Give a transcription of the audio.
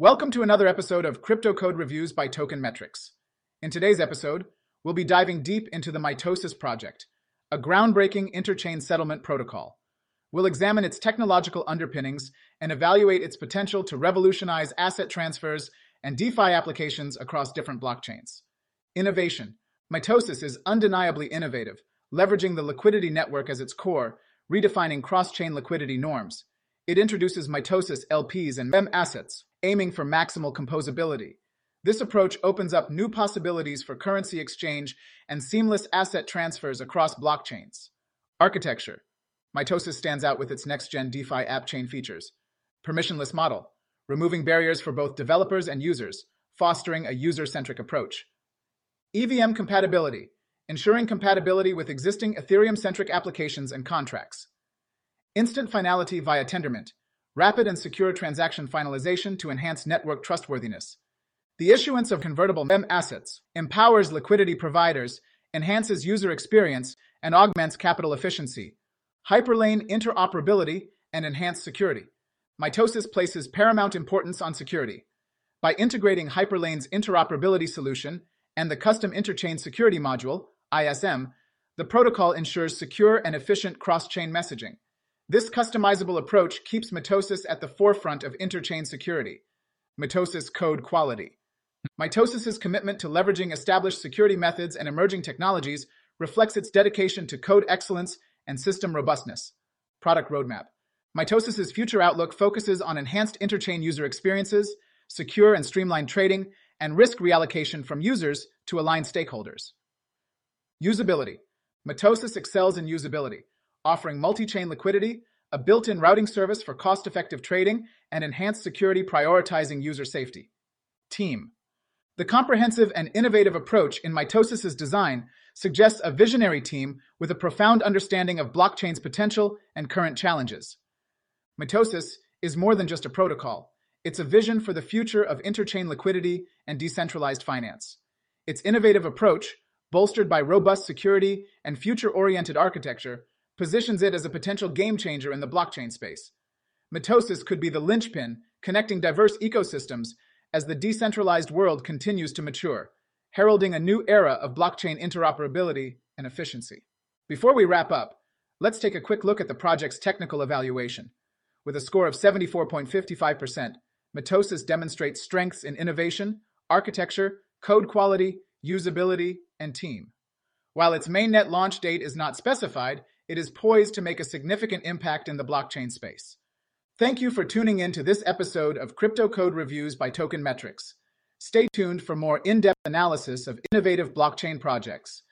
Welcome to another episode of Crypto Code Reviews by Token Metrics. In today's episode, we'll be diving deep into the Mitosis project, a groundbreaking interchain settlement protocol. We'll examine its technological underpinnings and evaluate its potential to revolutionize asset transfers and DeFi applications across different blockchains. Innovation. Mitosis is undeniably innovative, leveraging the liquidity network as its core, redefining cross-chain liquidity norms. It introduces Mitosis LPs and MEM assets, aiming for maximal composability. This approach opens up new possibilities for currency exchange and seamless asset transfers across blockchains. Architecture. Mitosis stands out with its next-gen DeFi app chain features. Permissionless model, removing barriers for both developers and users, fostering a user-centric approach. EVM compatibility, ensuring compatibility with existing Ethereum-centric applications and contracts. Instant finality via Tendermint, rapid and secure transaction finalization to enhance network trustworthiness. The issuance of convertible MEM assets empowers liquidity providers, enhances user experience, and augments capital efficiency. Hyperlane interoperability and enhanced security. Mitosis places paramount importance on security. By integrating Hyperlane's interoperability solution and the custom interchain security module, ISM, the protocol ensures secure and efficient cross-chain messaging. This customizable approach keeps Mitosis at the forefront of interchain security. Mitosis code quality. Mitosis's commitment to leveraging established security methods and emerging technologies reflects its dedication to code excellence and system robustness. Product roadmap. Mitosis's future outlook focuses on enhanced interchain user experiences, secure and streamlined trading, and risk reallocation from users to aligned stakeholders. Usability. Mitosis excels in usability, offering multi-chain liquidity, a built-in routing service for cost-effective trading, and enhanced security prioritizing user safety. Team. The comprehensive and innovative approach in Mitosis's design suggests a visionary team with a profound understanding of blockchain's potential and current challenges. Mitosis is more than just a protocol. It's a vision for the future of interchain liquidity and decentralized finance. Its innovative approach, bolstered by robust security and future-oriented architecture, positions it as a potential game changer in the blockchain space. Mitosis could be the linchpin connecting diverse ecosystems as the decentralized world continues to mature, heralding a new era of blockchain interoperability and efficiency. Before we wrap up, let's take a quick look at the project's technical evaluation. With a score of 74.55%, Mitosis demonstrates strengths in innovation, architecture, code quality, usability, and team. While its mainnet launch date is not specified, it is poised to make a significant impact in the blockchain space. Thank you for tuning in to this episode of Crypto Code Reviews by Token Metrics. Stay tuned for more in-depth analysis of innovative blockchain projects.